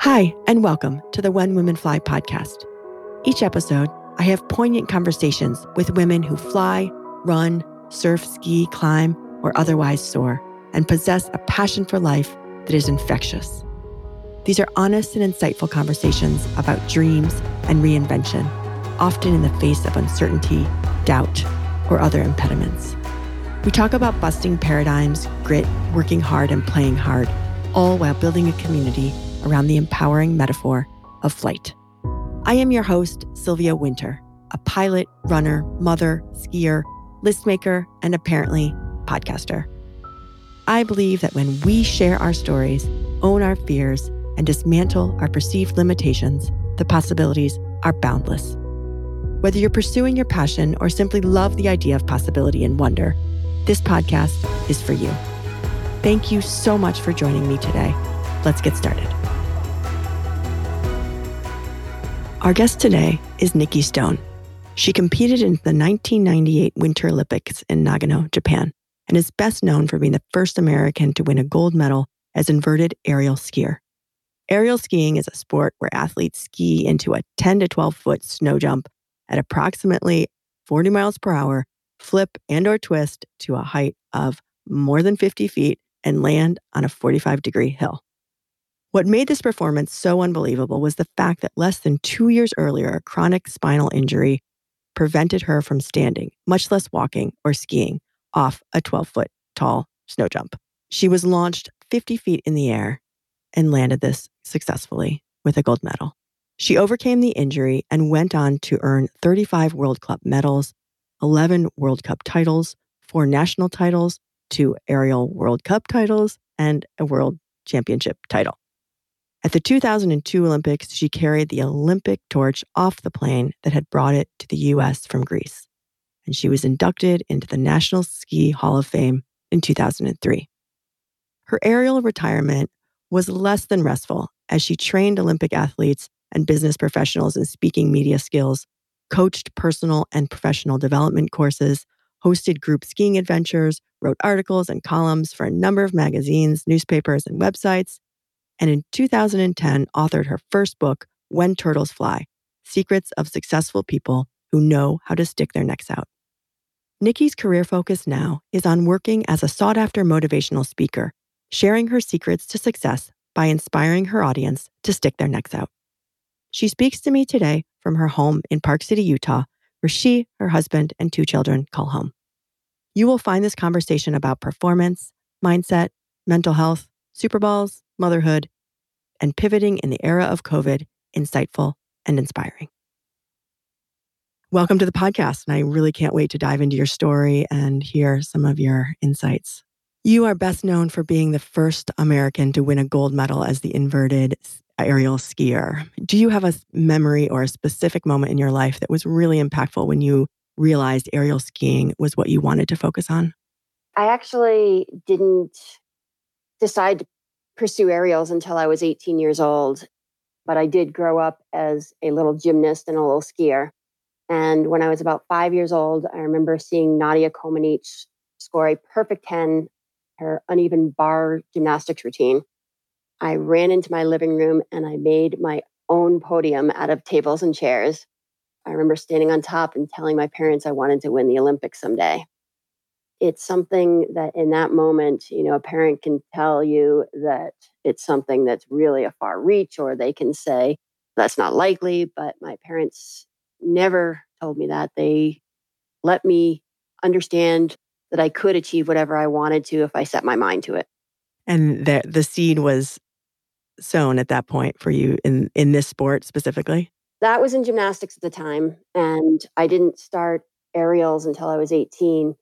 Hi, and welcome to the When Women Fly podcast. Each episode, I have poignant conversations with women who fly, run, surf, ski, climb, or otherwise soar, and possess a passion for life that is infectious. These are honest and insightful conversations about dreams and reinvention, often in the face of uncertainty, doubt, or other impediments. We talk about busting paradigms, grit, working hard, and playing hard, all while building a community around the empowering metaphor of flight. I am your host, Sylvia Winter, a pilot, runner, mother, skier, list maker, and apparently podcaster. I believe that when we share our stories, own our fears, and dismantle our perceived limitations, the possibilities are boundless. Whether you're pursuing your passion or simply love the idea of possibility and wonder, this podcast is for you. Thank you so much for joining me today. Let's get started. Our guest today is Nikki Stone. She competed in the 1998 Winter Olympics in Nagano, Japan, and is best known for being the first American to win a gold medal as inverted aerial skier. Aerial skiing is a sport where athletes ski into a 10 to 12 foot snow jump at approximately 40 miles per hour, flip and or twist to a height of more than 50 feet and land on a 45 degree hill. What made this performance so unbelievable was the fact that less than two years earlier, a chronic spinal injury prevented her from standing, much less walking or skiing, off a 12 foot tall snow jump. She was launched 50 feet in the air and landed this successfully with a gold medal. She overcame the injury and went on to earn 35 World Cup medals, 11 World Cup titles, four national titles, two aerial World Cup titles, and a World Championship title. At the 2002 Olympics, she carried the Olympic torch off the plane that had brought it to the US from Greece. And she was inducted into the National Ski Hall of Fame in 2003. Her aerial retirement was less than restful as she trained Olympic athletes and business professionals in speaking media skills, coached personal and professional development courses, hosted group skiing adventures, wrote articles and columns for a number of magazines, newspapers, and websites, and in 2010 authored her first book, When Turtles Fly Secrets of Successful People Who Know How to Stick Their Necks Out. Nikki's career focus now is on working as a sought after motivational speaker, sharing her secrets to success by inspiring her audience to stick their necks out. She speaks to me today from her home in Park City, Utah, where she, her husband, and two children call home. You will find this conversation about performance, mindset, mental health, Super Balls, motherhood, and pivoting in the era of COVID insightful and inspiring. Welcome to the podcast, and I really can't wait to dive into your story and hear some of your insights. You are best known for being the first American to win a gold medal as the inverted aerial skier. Do you have a memory or a specific moment in your life that was really impactful when you realized aerial skiing was what you wanted to focus on? I actually didn't decide to pursue aerials until I was 18 years old. But I did grow up as a little gymnast and a little skier. And when I was about five years old, I remember seeing Nadia Comaneci score a perfect 10, her uneven bar gymnastics routine. I ran into my living room and I made my own podium out of tables and chairs. I remember standing on top and telling my parents I wanted to win the Olympics someday it's something that in that moment, you know, a parent can tell you that it's something that's really a far reach, or they can say, that's not likely. But my parents never told me that. They let me understand that I could achieve whatever I wanted to if I set my mind to it. And the the seed was sown at that point for you in in this sport specifically? That was in gymnastics at the time and I didn't start aerials until I was 18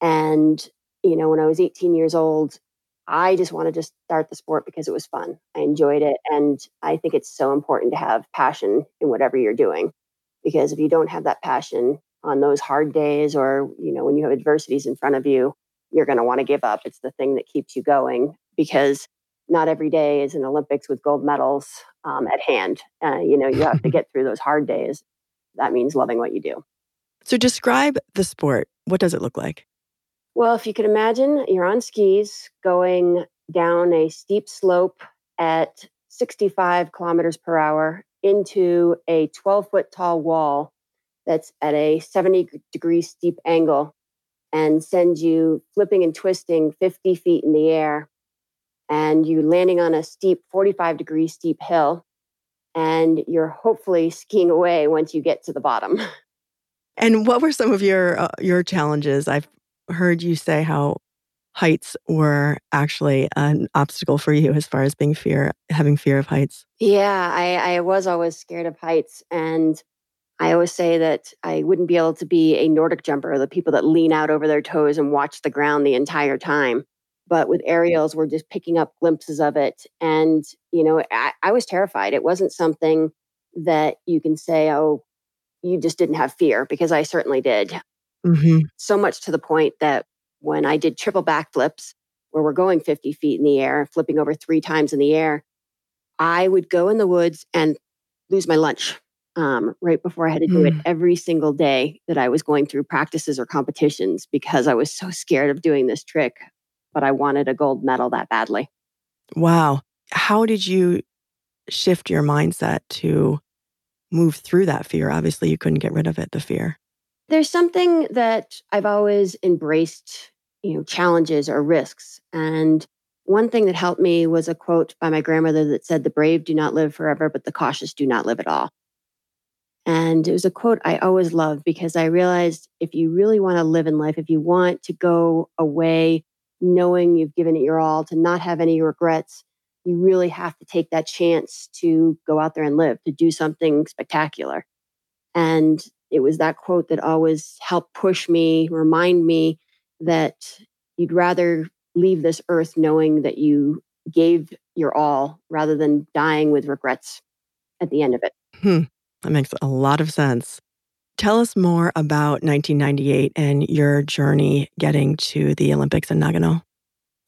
and, you know, when I was 18 years old, I just wanted to start the sport because it was fun. I enjoyed it. And I think it's so important to have passion in whatever you're doing. Because if you don't have that passion on those hard days or, you know, when you have adversities in front of you, you're going to want to give up. It's the thing that keeps you going because not every day is an Olympics with gold medals um, at hand. Uh, you know, you have to get through those hard days. That means loving what you do. So, describe the sport. What does it look like? Well, if you could imagine, you're on skis going down a steep slope at 65 kilometers per hour into a 12 foot tall wall that's at a 70 degree steep angle and sends you flipping and twisting 50 feet in the air. And you landing on a steep 45 degree steep hill. And you're hopefully skiing away once you get to the bottom. And what were some of your uh, your challenges? I've heard you say how heights were actually an obstacle for you as far as being fear having fear of heights. Yeah, I, I was always scared of heights and I always say that I wouldn't be able to be a Nordic jumper, the people that lean out over their toes and watch the ground the entire time. But with aerials, we're just picking up glimpses of it. And, you know, I, I was terrified. It wasn't something that you can say, oh, you just didn't have fear, because I certainly did. Mm-hmm. So much to the point that when I did triple backflips, where we're going 50 feet in the air, flipping over three times in the air, I would go in the woods and lose my lunch um, right before I had to do mm. it every single day that I was going through practices or competitions because I was so scared of doing this trick, but I wanted a gold medal that badly. Wow. How did you shift your mindset to move through that fear? Obviously, you couldn't get rid of it, the fear. There's something that I've always embraced, you know, challenges or risks. And one thing that helped me was a quote by my grandmother that said, The brave do not live forever, but the cautious do not live at all. And it was a quote I always loved because I realized if you really want to live in life, if you want to go away knowing you've given it your all, to not have any regrets, you really have to take that chance to go out there and live, to do something spectacular. And it was that quote that always helped push me, remind me that you'd rather leave this earth knowing that you gave your all rather than dying with regrets at the end of it. Hmm. That makes a lot of sense. Tell us more about 1998 and your journey getting to the Olympics in Nagano.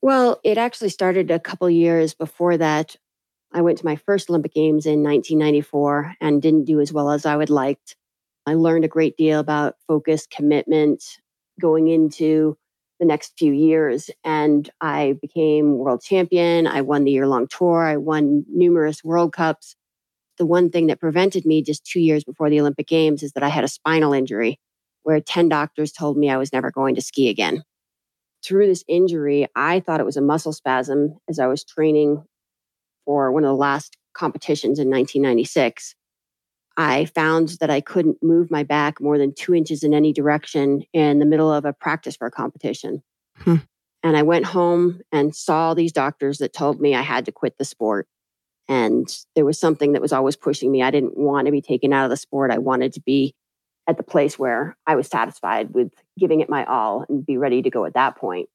Well, it actually started a couple years before that. I went to my first Olympic Games in 1994 and didn't do as well as I would liked. I learned a great deal about focus, commitment going into the next few years. And I became world champion. I won the year long tour. I won numerous World Cups the one thing that prevented me just two years before the Olympic Games is that I had a spinal injury where 10 doctors told me I was never going to ski again. Through this injury, I thought it was a muscle spasm as I was training for one of the last competitions in 1996. I found that I couldn't move my back more than two inches in any direction in the middle of a practice for a competition. Hmm. And I went home and saw these doctors that told me I had to quit the sport. And there was something that was always pushing me. I didn't want to be taken out of the sport. I wanted to be at the place where I was satisfied with giving it my all and be ready to go at that point.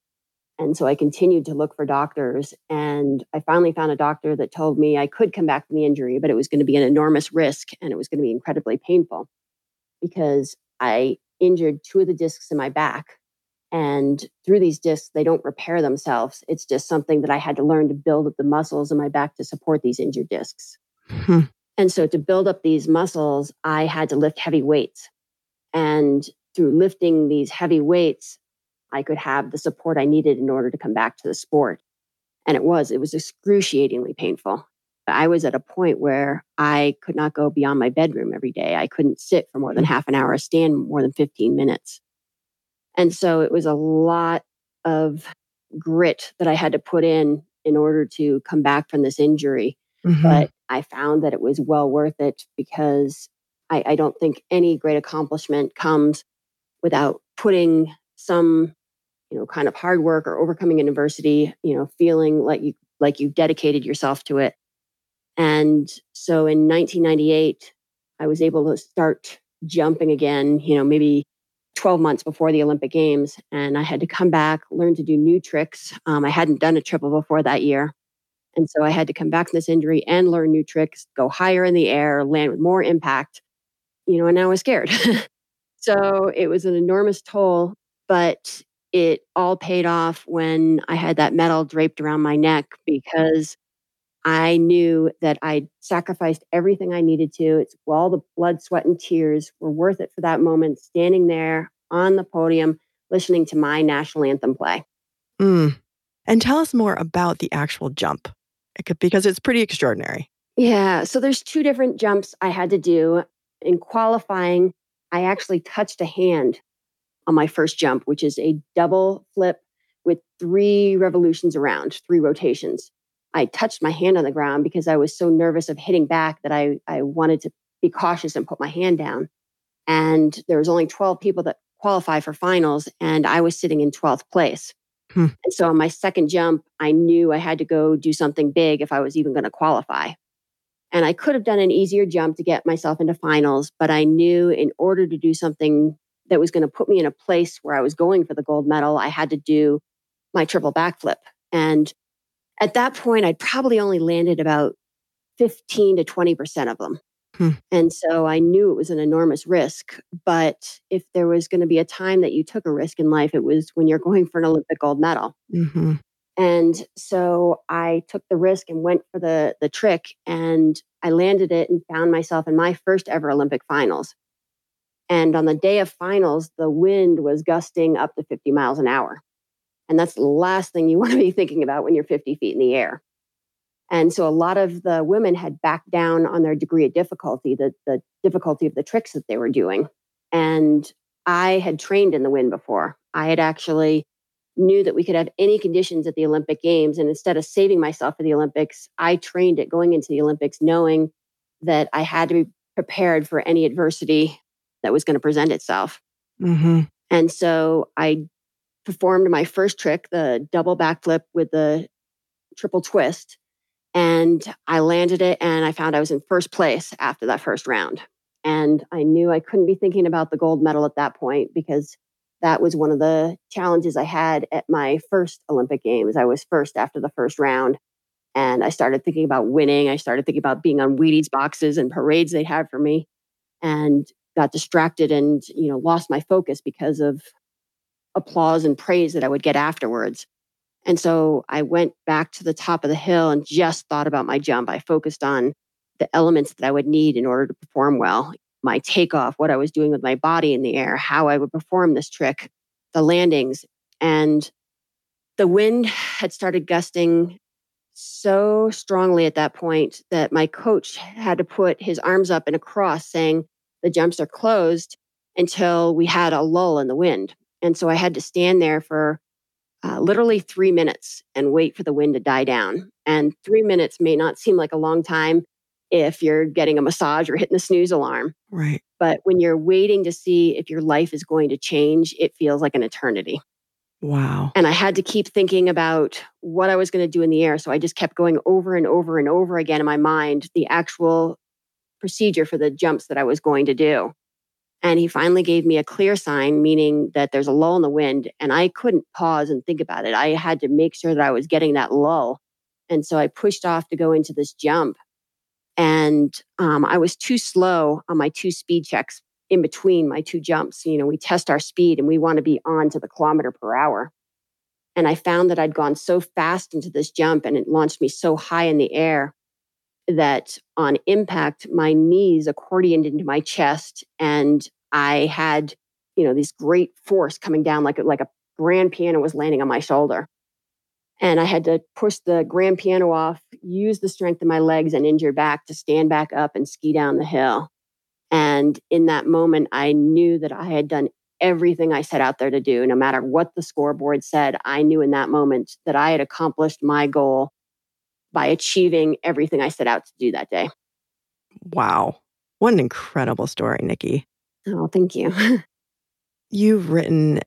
And so I continued to look for doctors. And I finally found a doctor that told me I could come back from the injury, but it was going to be an enormous risk and it was going to be incredibly painful because I injured two of the discs in my back and through these discs, they don't repair themselves. It's just something that I had to learn to build up the muscles in my back to support these injured discs. Hmm. And so to build up these muscles, I had to lift heavy weights. And through lifting these heavy weights, I could have the support I needed in order to come back to the sport. And it was, it was excruciatingly painful. I was at a point where I could not go beyond my bedroom every day. I couldn't sit for more than half an hour, stand more than 15 minutes. And so it was a lot of grit that I had to put in in order to come back from this injury. Mm-hmm. But I found that it was well worth it because I, I don't think any great accomplishment comes without putting some you know kind of hard work or overcoming an adversity you know feeling like you like you dedicated yourself to it and so in 1998 i was able to start jumping again you know maybe 12 months before the Olympic Games. And I had to come back, learn to do new tricks. Um, I hadn't done a triple before that year. And so I had to come back from this injury and learn new tricks, go higher in the air, land with more impact, you know, and I was scared. so it was an enormous toll, but it all paid off when I had that medal draped around my neck because I knew that I'd sacrificed everything I needed to. It's all the blood, sweat, and tears were worth it for that moment, standing there on the podium, listening to my national anthem play. Mm. And tell us more about the actual jump. because it's pretty extraordinary. Yeah. So there's two different jumps I had to do. In qualifying, I actually touched a hand on my first jump, which is a double flip with three revolutions around, three rotations. I touched my hand on the ground because I was so nervous of hitting back that I, I wanted to be cautious and put my hand down. And there was only 12 people that qualify for finals, and I was sitting in 12th place. Hmm. And so on my second jump, I knew I had to go do something big if I was even going to qualify. And I could have done an easier jump to get myself into finals, but I knew in order to do something that was going to put me in a place where I was going for the gold medal, I had to do my triple backflip. And at that point, I'd probably only landed about 15 to 20% of them. Hmm. And so I knew it was an enormous risk. But if there was going to be a time that you took a risk in life, it was when you're going for an Olympic gold medal. Mm-hmm. And so I took the risk and went for the, the trick and I landed it and found myself in my first ever Olympic finals. And on the day of finals, the wind was gusting up to 50 miles an hour. And that's the last thing you want to be thinking about when you're 50 feet in the air. And so a lot of the women had backed down on their degree of difficulty, the, the difficulty of the tricks that they were doing. And I had trained in the wind before. I had actually knew that we could have any conditions at the Olympic Games. And instead of saving myself for the Olympics, I trained it going into the Olympics, knowing that I had to be prepared for any adversity that was going to present itself. Mm-hmm. And so I performed my first trick, the double backflip with the triple twist. And I landed it and I found I was in first place after that first round. And I knew I couldn't be thinking about the gold medal at that point because that was one of the challenges I had at my first Olympic Games. I was first after the first round. And I started thinking about winning. I started thinking about being on Wheaties boxes and parades they'd have for me and got distracted and, you know, lost my focus because of applause and praise that I would get afterwards. And so I went back to the top of the hill and just thought about my jump. I focused on the elements that I would need in order to perform well my takeoff, what I was doing with my body in the air, how I would perform this trick, the landings. And the wind had started gusting so strongly at that point that my coach had to put his arms up in a cross saying, the jumps are closed until we had a lull in the wind. And so I had to stand there for uh, literally three minutes and wait for the wind to die down. And three minutes may not seem like a long time if you're getting a massage or hitting the snooze alarm. Right. But when you're waiting to see if your life is going to change, it feels like an eternity. Wow. And I had to keep thinking about what I was going to do in the air. So I just kept going over and over and over again in my mind the actual procedure for the jumps that I was going to do. And he finally gave me a clear sign, meaning that there's a lull in the wind. And I couldn't pause and think about it. I had to make sure that I was getting that lull. And so I pushed off to go into this jump. And um, I was too slow on my two speed checks in between my two jumps. You know, we test our speed and we want to be on to the kilometer per hour. And I found that I'd gone so fast into this jump and it launched me so high in the air that on impact, my knees accordioned into my chest and I had, you know, this great force coming down like, like a grand piano was landing on my shoulder. And I had to push the grand piano off, use the strength of my legs and injured back to stand back up and ski down the hill. And in that moment, I knew that I had done everything I set out there to do. No matter what the scoreboard said, I knew in that moment that I had accomplished my goal by achieving everything I set out to do that day. Wow. What an incredible story, Nikki. Oh, thank you. You've written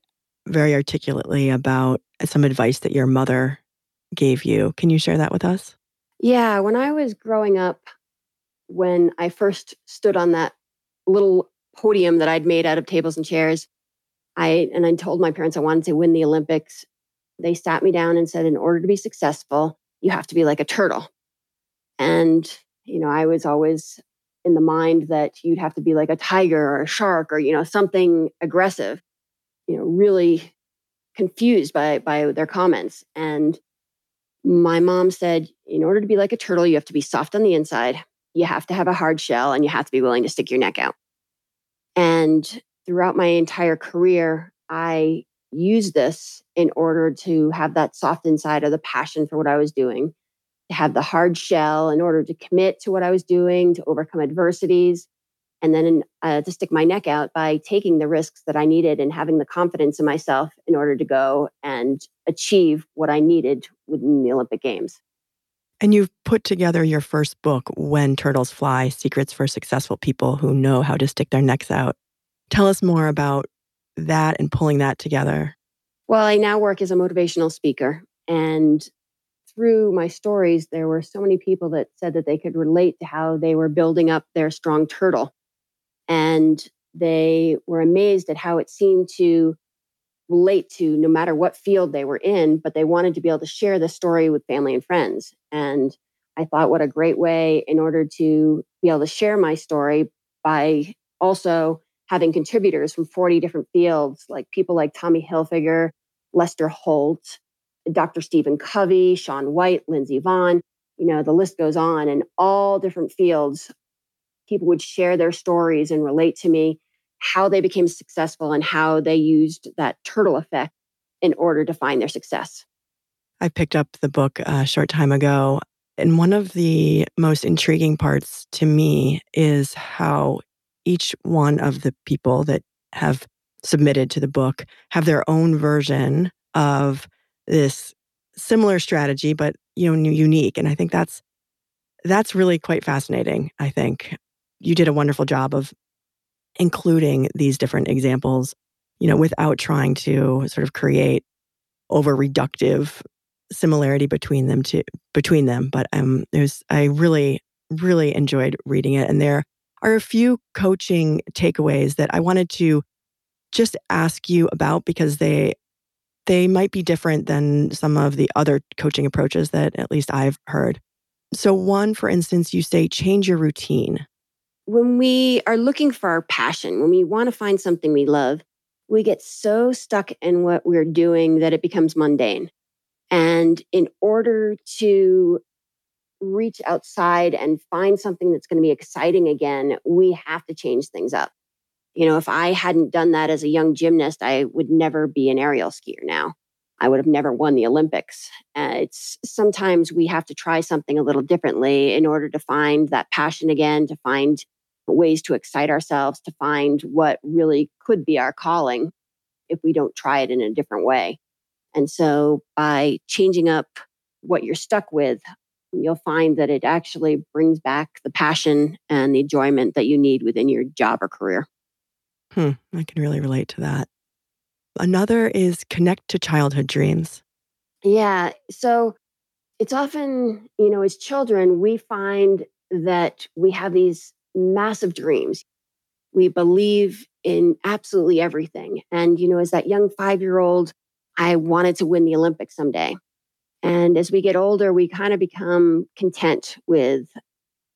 very articulately about some advice that your mother gave you. Can you share that with us? Yeah. When I was growing up, when I first stood on that little podium that I'd made out of tables and chairs, I and I told my parents I wanted to win the Olympics. They sat me down and said, in order to be successful, you have to be like a turtle. And, you know, I was always in the mind that you'd have to be like a tiger or a shark or, you know, something aggressive, you know, really confused by by their comments. And my mom said, in order to be like a turtle, you have to be soft on the inside, you have to have a hard shell, and you have to be willing to stick your neck out. And throughout my entire career, I use this in order to have that soft inside of the passion for what I was doing to have the hard shell in order to commit to what I was doing, to overcome adversities, and then uh, to stick my neck out by taking the risks that I needed and having the confidence in myself in order to go and achieve what I needed within the Olympic Games. And you've put together your first book, When Turtles Fly Secrets for Successful People Who Know How to Stick Their Necks Out. Tell us more about that and pulling that together. Well, I now work as a motivational speaker. And through my stories, there were so many people that said that they could relate to how they were building up their strong turtle and they were amazed at how it seemed to relate to no matter what field they were in, but they wanted to be able to share the story with family and friends. And I thought, what a great way in order to be able to share my story by also having contributors from 40 different fields, like people like Tommy Hilfiger, Lester Holt, Dr. Stephen Covey, Shaun White, Lindsey Vonn. You know, the list goes on, and all different fields people would share their stories and relate to me how they became successful and how they used that turtle effect in order to find their success. I picked up the book a short time ago. And one of the most intriguing parts to me is how each one of the people that have submitted to the book have their own version of this similar strategy, but you know, unique. And I think that's that's really quite fascinating. I think you did a wonderful job of including these different examples, you know, without trying to sort of create over reductive similarity between them to between them. But um there's I really, really enjoyed reading it. And there are a few coaching takeaways that I wanted to just ask you about because they they might be different than some of the other coaching approaches that at least I've heard. So one, for instance, you say change your routine when we are looking for our passion, when we want to find something we love, we get so stuck in what we're doing that it becomes mundane. And in order to reach outside and find something that's going to be exciting again, we have to change things up. You know, if I hadn't done that as a young gymnast, I would never be an aerial skier now. I would have never won the Olympics. Uh, it's sometimes we have to try something a little differently in order to find that passion again, to find ways to excite ourselves to find what really could be our calling if we don't try it in a different way. And so by changing up what you're stuck with, you'll find that it actually brings back the passion and the enjoyment that you need within your job or career. Hmm, I can really relate to that. Another is connect to childhood dreams. Yeah. So it's often, you know, as children, we find that we have these massive dreams. We believe in absolutely everything. And, you know, as that young five year old, I wanted to win the Olympics someday. And as we get older, we kind of become content with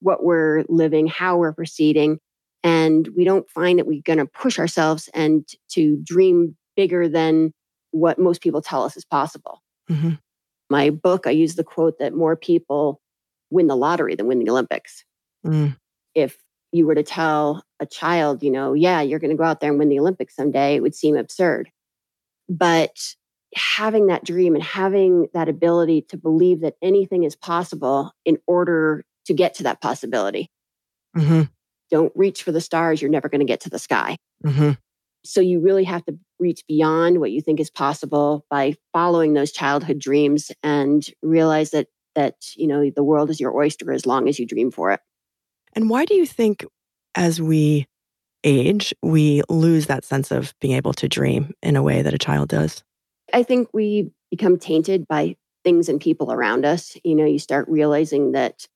what we're living, how we're proceeding. And we don't find that we're going to push ourselves and to dream bigger than what most people tell us is possible. Mm-hmm. My book, I use the quote that more people win the lottery than win the Olympics. Mm. If you were to tell a child, you know, yeah, you're going to go out there and win the Olympics someday, it would seem absurd. But having that dream and having that ability to believe that anything is possible in order to get to that possibility. Mm-hmm. Don't reach for the stars, you're never going to get to the sky. Mm-hmm. So you really have to reach beyond what you think is possible by following those childhood dreams and realize that that you know the world is your oyster as long as you dream for it. And why do you think as we age, we lose that sense of being able to dream in a way that a child does? I think we become tainted by things and people around us. You know, you start realizing that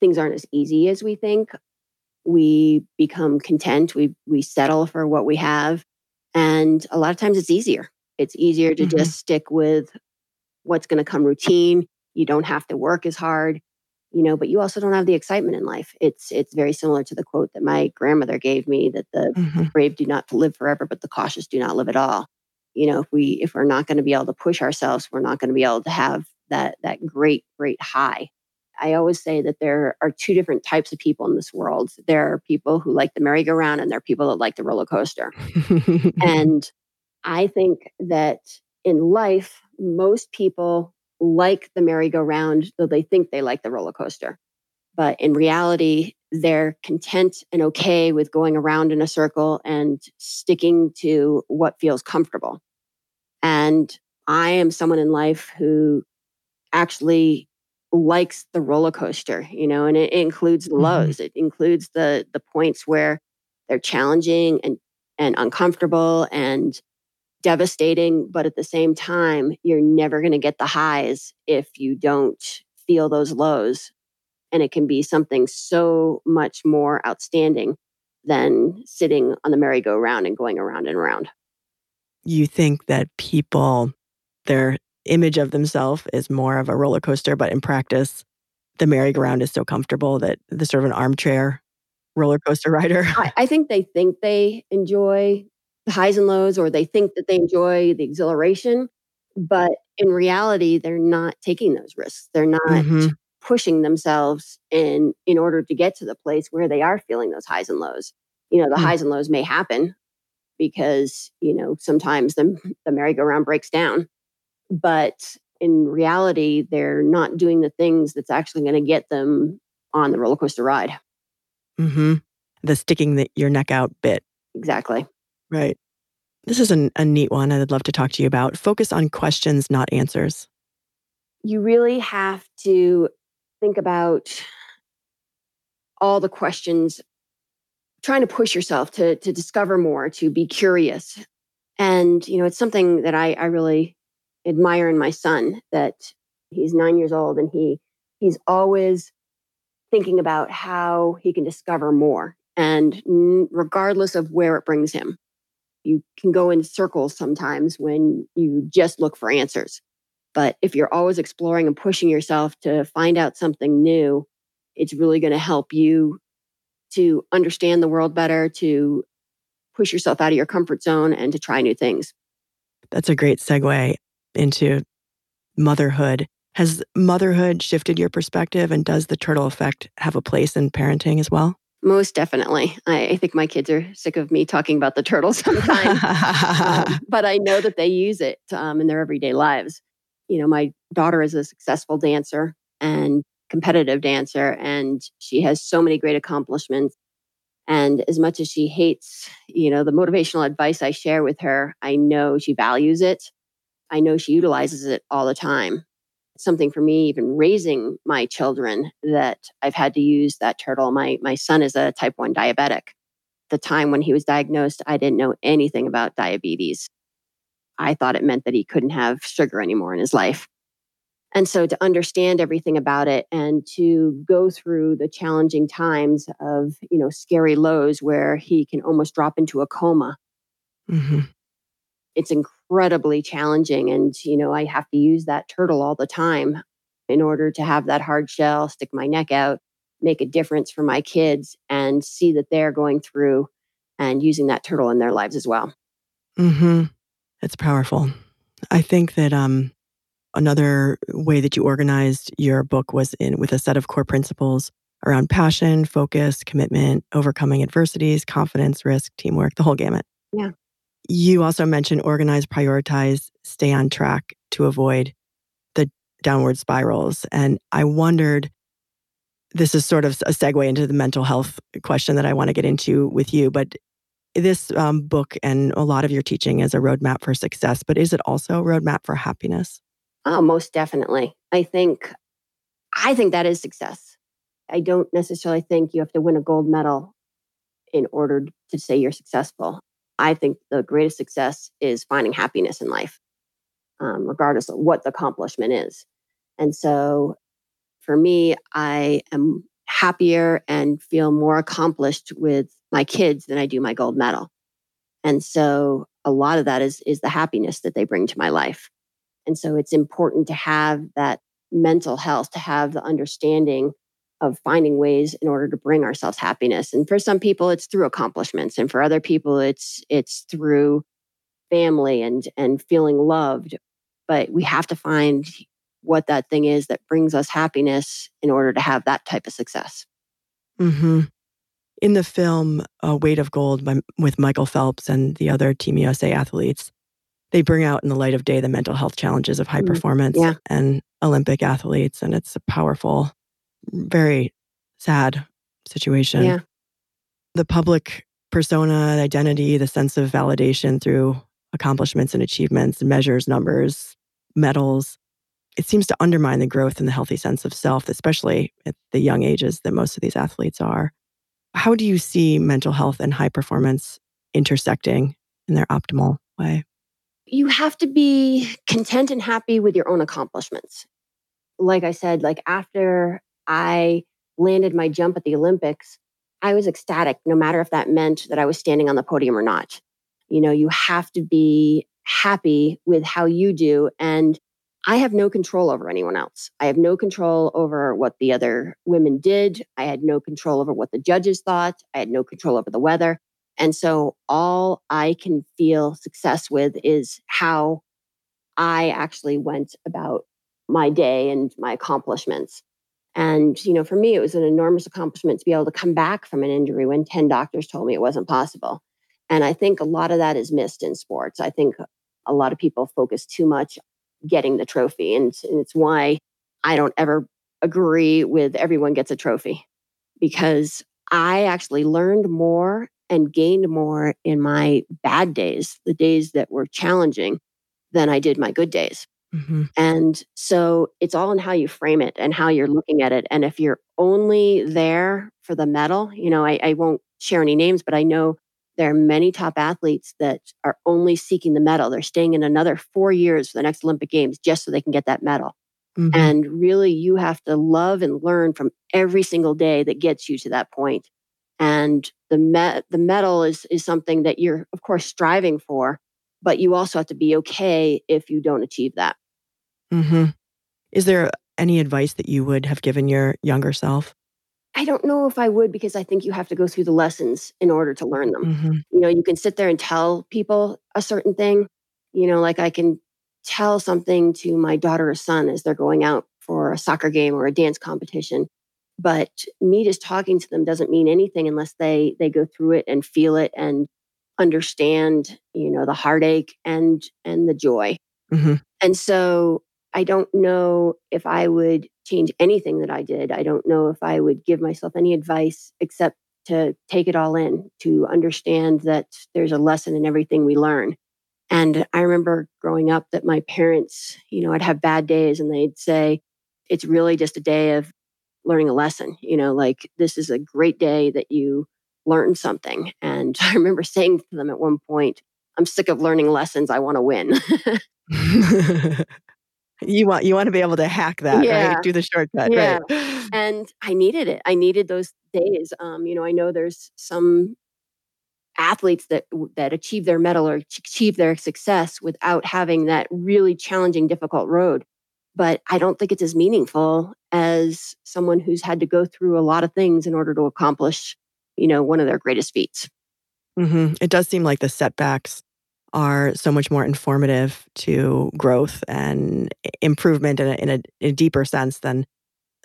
things aren't as easy as we think. We become content, we we settle for what we have, and a lot of times it's easier. It's easier to mm-hmm. just stick with what's going to come routine. You don't have to work as hard you know but you also don't have the excitement in life it's it's very similar to the quote that my grandmother gave me that the mm-hmm. brave do not live forever but the cautious do not live at all you know if we if we're not going to be able to push ourselves we're not going to be able to have that that great great high. I always say that there are two different types of people in this world. There are people who like the merry-go-round and there are people that like the roller coaster. And i think that in life most people like the merry-go-round, though they think they like the roller coaster. But in reality, they're content and okay with going around in a circle and sticking to what feels comfortable. And I am someone in life who actually likes the roller coaster, you know, and it, it includes the mm-hmm. lows. It includes the the points where they're challenging and and uncomfortable and devastating, but at the same time, you're never going to get the highs if you don't feel those lows. And it can be something so much more outstanding than sitting on the merry-go-round and going around and around. You think that people, their image of themselves is more of a roller coaster, but in practice, the merry-go-round is so comfortable that the sort of an armchair roller coaster rider. I, I think they think they enjoy the highs and lows, or they think that they enjoy the exhilaration. But in reality, they're not taking those risks. They're not mm-hmm. Pushing themselves in in order to get to the place where they are feeling those highs and lows. You know, the mm-hmm. highs and lows may happen because, you know, sometimes the, the merry-go-round breaks down. But in reality, they're not doing the things that's actually going to get them on the roller coaster ride. Mm-hmm. The sticking the, your neck out bit. Exactly. Right. This is an, a neat one I'd love to talk to you about. Focus on questions, not answers. You really have to think about all the questions, trying to push yourself to, to discover more, to be curious. And, you know, it's something that I, I really admire in my son that he's nine years old and he he's always thinking about how he can discover more and regardless of where it brings him you can go in circles sometimes when you just look for answers. But if you're always exploring and pushing yourself to find out something new, it's really going to help you to understand the world better, to push yourself out of your comfort zone, and to try new things. That's a great segue into motherhood. Has motherhood shifted your perspective, and does the turtle effect have a place in parenting as well? Most definitely. I, I, think my kids are sick of me talking about the turtle sometimes, um, but I know that they use it um, in their everyday lives. You know, my daughter is a successful dancer and competitive dancer, and she has so many great accomplishments. And as much as she hates, you know, the motivational advice I share with her, I know she values it. I know she utilizes it all the time something for me even raising my children that I've had to use that turtle. My my son is a type 1 diabetic. The time when he was diagnosed, I didn't know anything about diabetes. I thought it meant that he couldn't have sugar anymore in his life. And so to understand everything about it and to go through the challenging times of, you know, scary lows where he can almost drop into a coma. Mm-hmm it's incredibly challenging. And, you know, I have to use that turtle all the time in order to have that hard shell, stick my neck out, make a difference for my kids, and see that they're going through and using that turtle in their lives as well. Hmm. It's powerful. I think that um, another way that you organized your book was in with a set of core principles around passion, focus, commitment, overcoming adversities, confidence, risk, teamwork, the whole gamut. Yeah. You also mentioned organize, prioritize, stay on track to avoid the downward spirals. And I wondered this is sort of a segue into the mental health question that I want to get into with you. But this um, book and a lot of your teaching is a roadmap for success, but is it also a roadmap for happiness? Oh, most definitely. I think, I think that is success. I don't necessarily think you have to win a gold medal in order to say you're successful. I think the greatest success is finding happiness in life, um, regardless of what the accomplishment is. And so for me, I am happier and feel more accomplished with my kids than I do my gold medal. And so a lot of that is, is the happiness that they bring to my life. And so it's important to have that mental health, to have the understanding of finding ways in order to bring ourselves happiness and for some people it's through accomplishments and for other people it's it's through family and and feeling loved but we have to find what that thing is that brings us happiness in order to have that type of success mm-hmm. in the film uh, weight of gold by, with michael phelps and the other team usa athletes they bring out in the light of day the mental health challenges of high mm, performance yeah. and Olympic athletes. And it's a powerful, very sad situation. Yeah. The public persona, identity, the sense of validation through accomplishments and achievements, measures, numbers, medals, it seems to undermine the growth and the healthy sense of self, especially at the young ages that most of these athletes are. How do you see mental health and high performance intersecting in their optimal way? You have to be content and happy with your own accomplishments. Like I said, like after I landed my jump at the Olympics, I was ecstatic, no matter if that meant that I was standing on the podium or not. You know, you have to be happy with how you do. And I have no control over anyone else. I have no control over what the other women did. I had no control over what the judges thought. I had no control over the weather. And so all I can feel success with is how I actually went about my day and my accomplishments. And, you know, for me, it was an enormous accomplishment to be able to come back from an injury when 10 doctors told me it wasn't possible. And I think a lot of that is missed in sports. I think a lot of people focus too much getting the trophy. And, and it's why I don't ever agree with everyone gets a trophy because I actually learned more and gained more in my bad days, the days that were challenging, than I did my good days. Mm-hmm. And so it's all in how you frame it and how you're looking at it. And if you're only there for the medal, you know, I, I won't share any names, but I know there are many top athletes that are only seeking the medal. They're staying in another four years for the next Olympic Games just so they can get that medal. Mm-hmm. And really, you have to love and learn from every single day that gets you to that point. And the met the medal is is something that you're, of course, striving for, but you also have to be okay if you don't achieve that. Mm-hmm. Is there any advice that you would have given your younger self? I don't know if I would because I think you have to go through the lessons in order to learn them. Mm-hmm. You know, you can sit there and tell people a certain thing. You know, like I can tell something to my daughter or son as they're going out for a soccer game or a dance competition. But me just talking to them doesn't mean anything unless they they go through it and feel it and understand, you know, the heartache and and the joy. Mm-hmm. And so I don't know if I would change anything that I did. I don't know if I would give myself any advice except to take it all in, to understand that there's a lesson in everything we learn. And I remember growing up that my parents, you know, I'd have bad days and they'd say, it's really just a day of learning a lesson. You know, like this is a great day that you learned something. And I remember saying to them at one point, I'm sick of learning lessons. I want to win. you want you want to be able to hack that yeah. right do the shortcut yeah. right and i needed it i needed those days um you know i know there's some athletes that that achieve their medal or achieve their success without having that really challenging difficult road but i don't think it's as meaningful as someone who's had to go through a lot of things in order to accomplish you know one of their greatest feats mm-hmm. it does seem like the setbacks are so much more informative to growth and improvement in a, in a, in a deeper sense than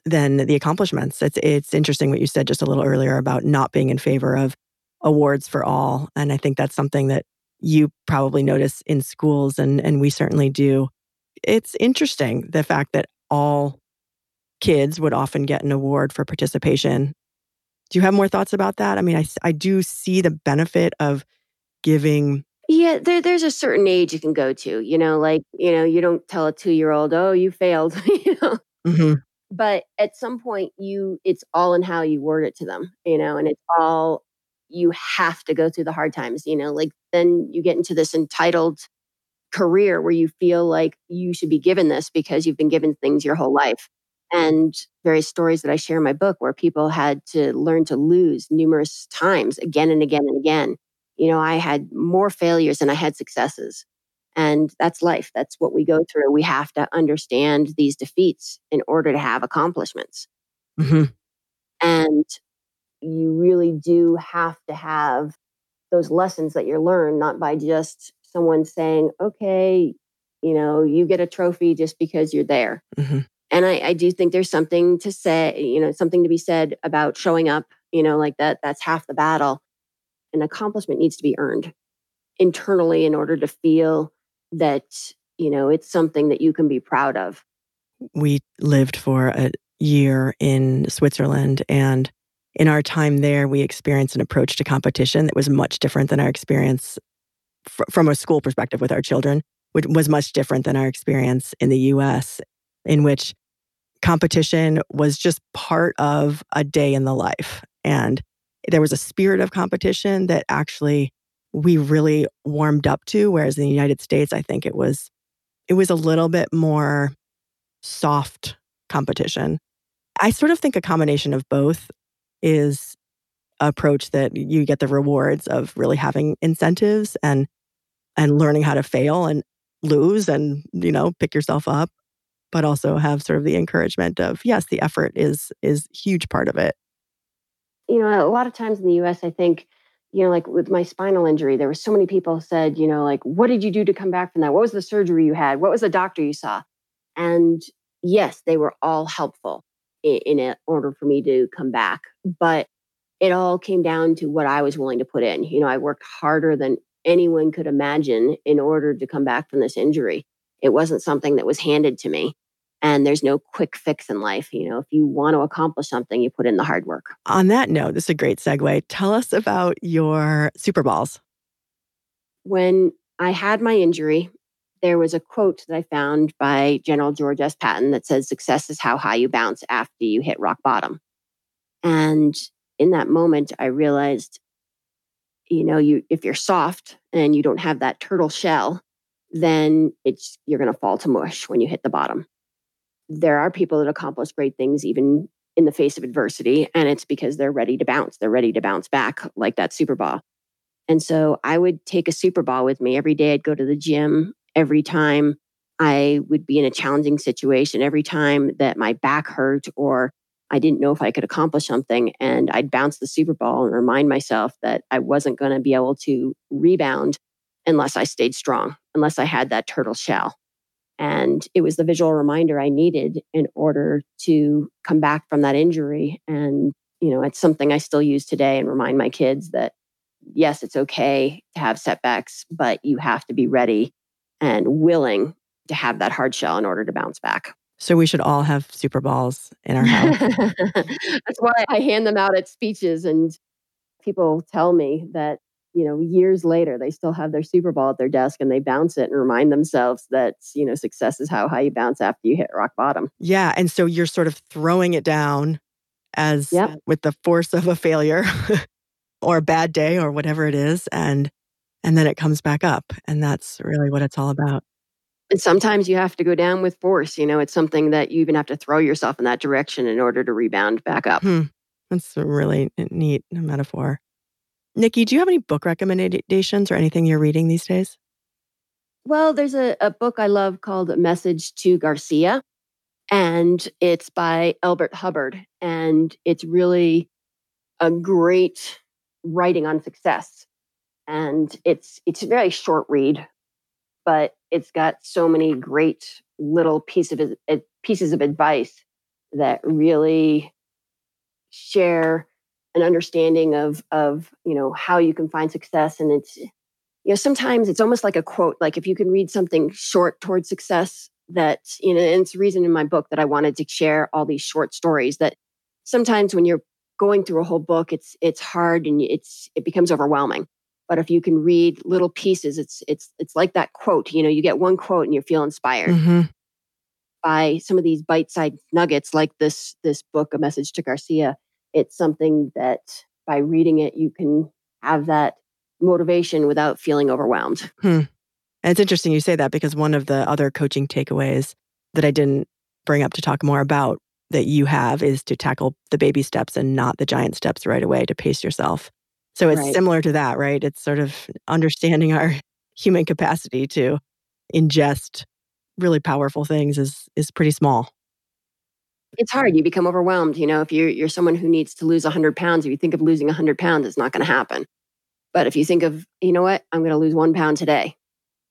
than the accomplishments. It's it's interesting what you said just a little earlier about not being in favor of awards for all, and I think that's something that you probably notice in schools, and and we certainly do. It's interesting the fact that all kids would often get an award for participation. Do you have more thoughts about that? I mean, I I do see the benefit of giving yeah, there, there's a certain age you can go to, you know, like, you know, you don't tell a two year old, oh, you failed, you know. Mm-hmm. But at some point, you, it's all in how you word it to them, you know, and it's all, you have to go through the hard times, you know, like then you get into this entitled career where you feel like you should be given this because you've been given things your whole life. And various stories that I share in my book where people had to learn to lose numerous times again and again and again you know, I had more failures than I had successes. And that's life. That's what we go through. We have to understand these defeats in order to have accomplishments. Mm-hmm. And you really do have to have those lessons that you learn, not by just someone saying, okay, you know, you get a trophy just because you're there. Mm-hmm. And I, I do think there's something to say, you know, something to be said about showing up, you know, like that, that's half the battle an accomplishment needs to be earned internally in order to feel that, you know, it's something that you can be proud of. We lived for a year in Switzerland and in our time there, we experienced an approach to competition that was much different than our experience fr- from a school perspective with our children, which was much different than our experience in the US, in which competition was just part of a day in the life. And there was a spirit of competition that actually we really warmed up to. Whereas in the United States, I think it was it was a little bit more soft competition. I sort of think a combination of both is approach that you get the rewards of really having incentives and and learning how to fail and lose and you know pick yourself up but also have sort of the encouragement of yes the effort is is huge part of it you know a lot of times in the us i think you know like with my spinal injury there were so many people said you know like what did you do to come back from that? What was the surgery you had? What was the doctor you saw? And yes they were all helpful in, in order for me to come back but it all came down to what i was willing to put in. You know i worked harder than anyone could imagine in order to come back from this injury. It wasn't something that was handed to me and there's no quick fix in life. You know, if you want to accomplish something, you put in the hard work. On that note, this is a great segue. Tell us about your Super Balls. When I had my injury, there was a quote that I found by General George S. Patton that says, Success is how high you bounce after you hit rock bottom. And in that moment, I realized, you know, you if you're soft and you don't have that turtle shell, then it's you're going to fall to mush when you hit the bottom there are people that accomplish great things even in the face of adversity and it's because they're ready to bounce they're ready to bounce back like that super ball and so i would take a super ball with me. Every day i'd go to the gym. Every time i would be in a challenging situation every time that my back hurt or i didn't know if i could accomplish something and i'd bounce the super ball and remind myself that i wasn't going to be able to rebound unless i stayed strong unless i had that turtle shell and it was the visual reminder I needed in order to come back from that injury. And, you know, it's something I still use today and remind my kids that, yes, it's okay to have setbacks, but you have to be ready and willing to have that hard shell in order to bounce back. So we should all have super balls in our house. That's why I hand them out at speeches and people tell me that you know, years later, they still have their Super Ball at their desk and they bounce it and remind themselves that, you know, success is how high you bounce after you hit rock bottom. Yeah. And so you're sort of throwing it down as yep. with the force of a failure or a bad day or whatever it is. And and then it comes back up. And that's really what it's all about. And sometimes you have to go down with force. You know, it's something that you even have to throw yourself in that direction in order to rebound back up. Hmm. That's a really neat metaphor. Nikki, do you have any book recommendations or anything you're reading these days? Well, there's a, a book I love called Message to Garcia, and it's by Elbert Hubbard. And it's really a great writing on success. And it's it's a very short read, but it's got so many great little piece of, uh, pieces of advice that really share an understanding of of you know how you can find success and it's you know sometimes it's almost like a quote like if you can read something short towards success that you know and it's the reason in my book that i wanted to share all these short stories that sometimes when you're going through a whole book it's it's hard and it's it becomes overwhelming but if you can read little pieces it's it's it's like that quote you know you get one quote and you feel inspired mm-hmm. by some of these bite-sized nuggets like this this book a message to garcia it's something that by reading it, you can have that motivation without feeling overwhelmed. Hmm. And it's interesting you say that because one of the other coaching takeaways that I didn't bring up to talk more about that you have is to tackle the baby steps and not the giant steps right away to pace yourself. So it's right. similar to that, right? It's sort of understanding our human capacity to ingest really powerful things is is pretty small it's hard. You become overwhelmed. You know, if you're you're someone who needs to lose 100 pounds, if you think of losing 100 pounds, it's not going to happen. But if you think of, you know what, I'm going to lose one pound today,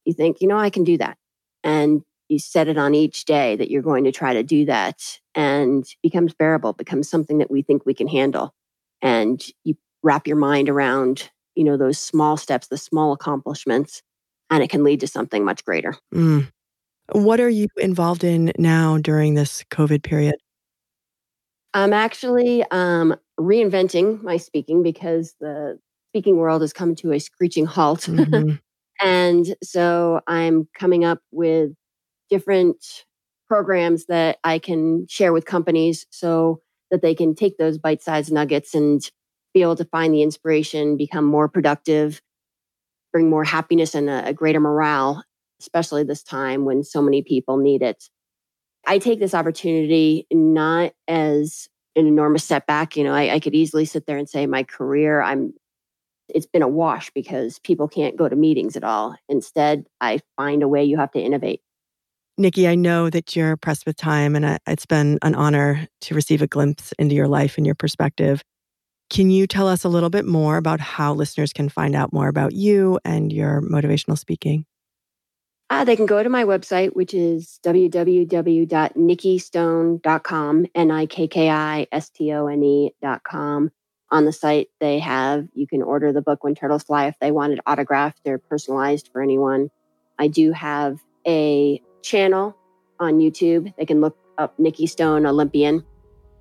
you think, you know, I can do that, and you set it on each day that you're going to try to do that, and becomes bearable, becomes something that we think we can handle, and you wrap your mind around, you know, those small steps, the small accomplishments, and it can lead to something much greater. Mm. What are you involved in now during this COVID period? I'm actually um, reinventing my speaking because the speaking world has come to a screeching halt. Mm-hmm. and so I'm coming up with different programs that I can share with companies so that they can take those bite sized nuggets and be able to find the inspiration, become more productive, bring more happiness and a, a greater morale, especially this time when so many people need it. I take this opportunity not as an enormous setback. You know, I, I could easily sit there and say my career, I'm it's been a wash because people can't go to meetings at all. Instead, I find a way you have to innovate. Nikki, I know that you're pressed with time, and uh, it's been an honor to receive a glimpse into your life and your perspective. Can you tell us a little bit more about how listeners can find out more about you and your motivational speaking? Uh, they can go to my website, which is www.nikkistone.com, N I K K I S T O N E.com. On the site, they have, you can order the book When Turtles Fly if they want it autographed or personalized for anyone. I do have a channel on YouTube. They can look up Nikki Stone Olympian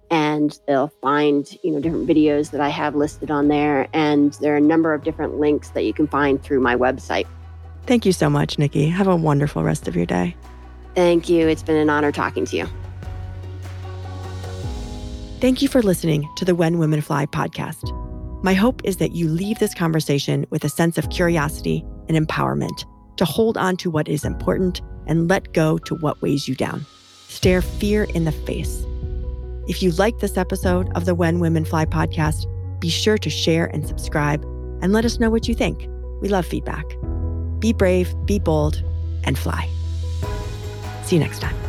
and they'll find, you know, different videos that I have listed on there. And there are a number of different links that you can find through my website. Thank you so much, Nikki. Have a wonderful rest of your day. Thank you. It's been an honor talking to you. Thank you for listening to the When Women Fly podcast. My hope is that you leave this conversation with a sense of curiosity and empowerment to hold on to what is important and let go to what weighs you down. Stare fear in the face. If you like this episode of the When Women Fly podcast, be sure to share and subscribe and let us know what you think. We love feedback. Be brave, be bold, and fly. See you next time.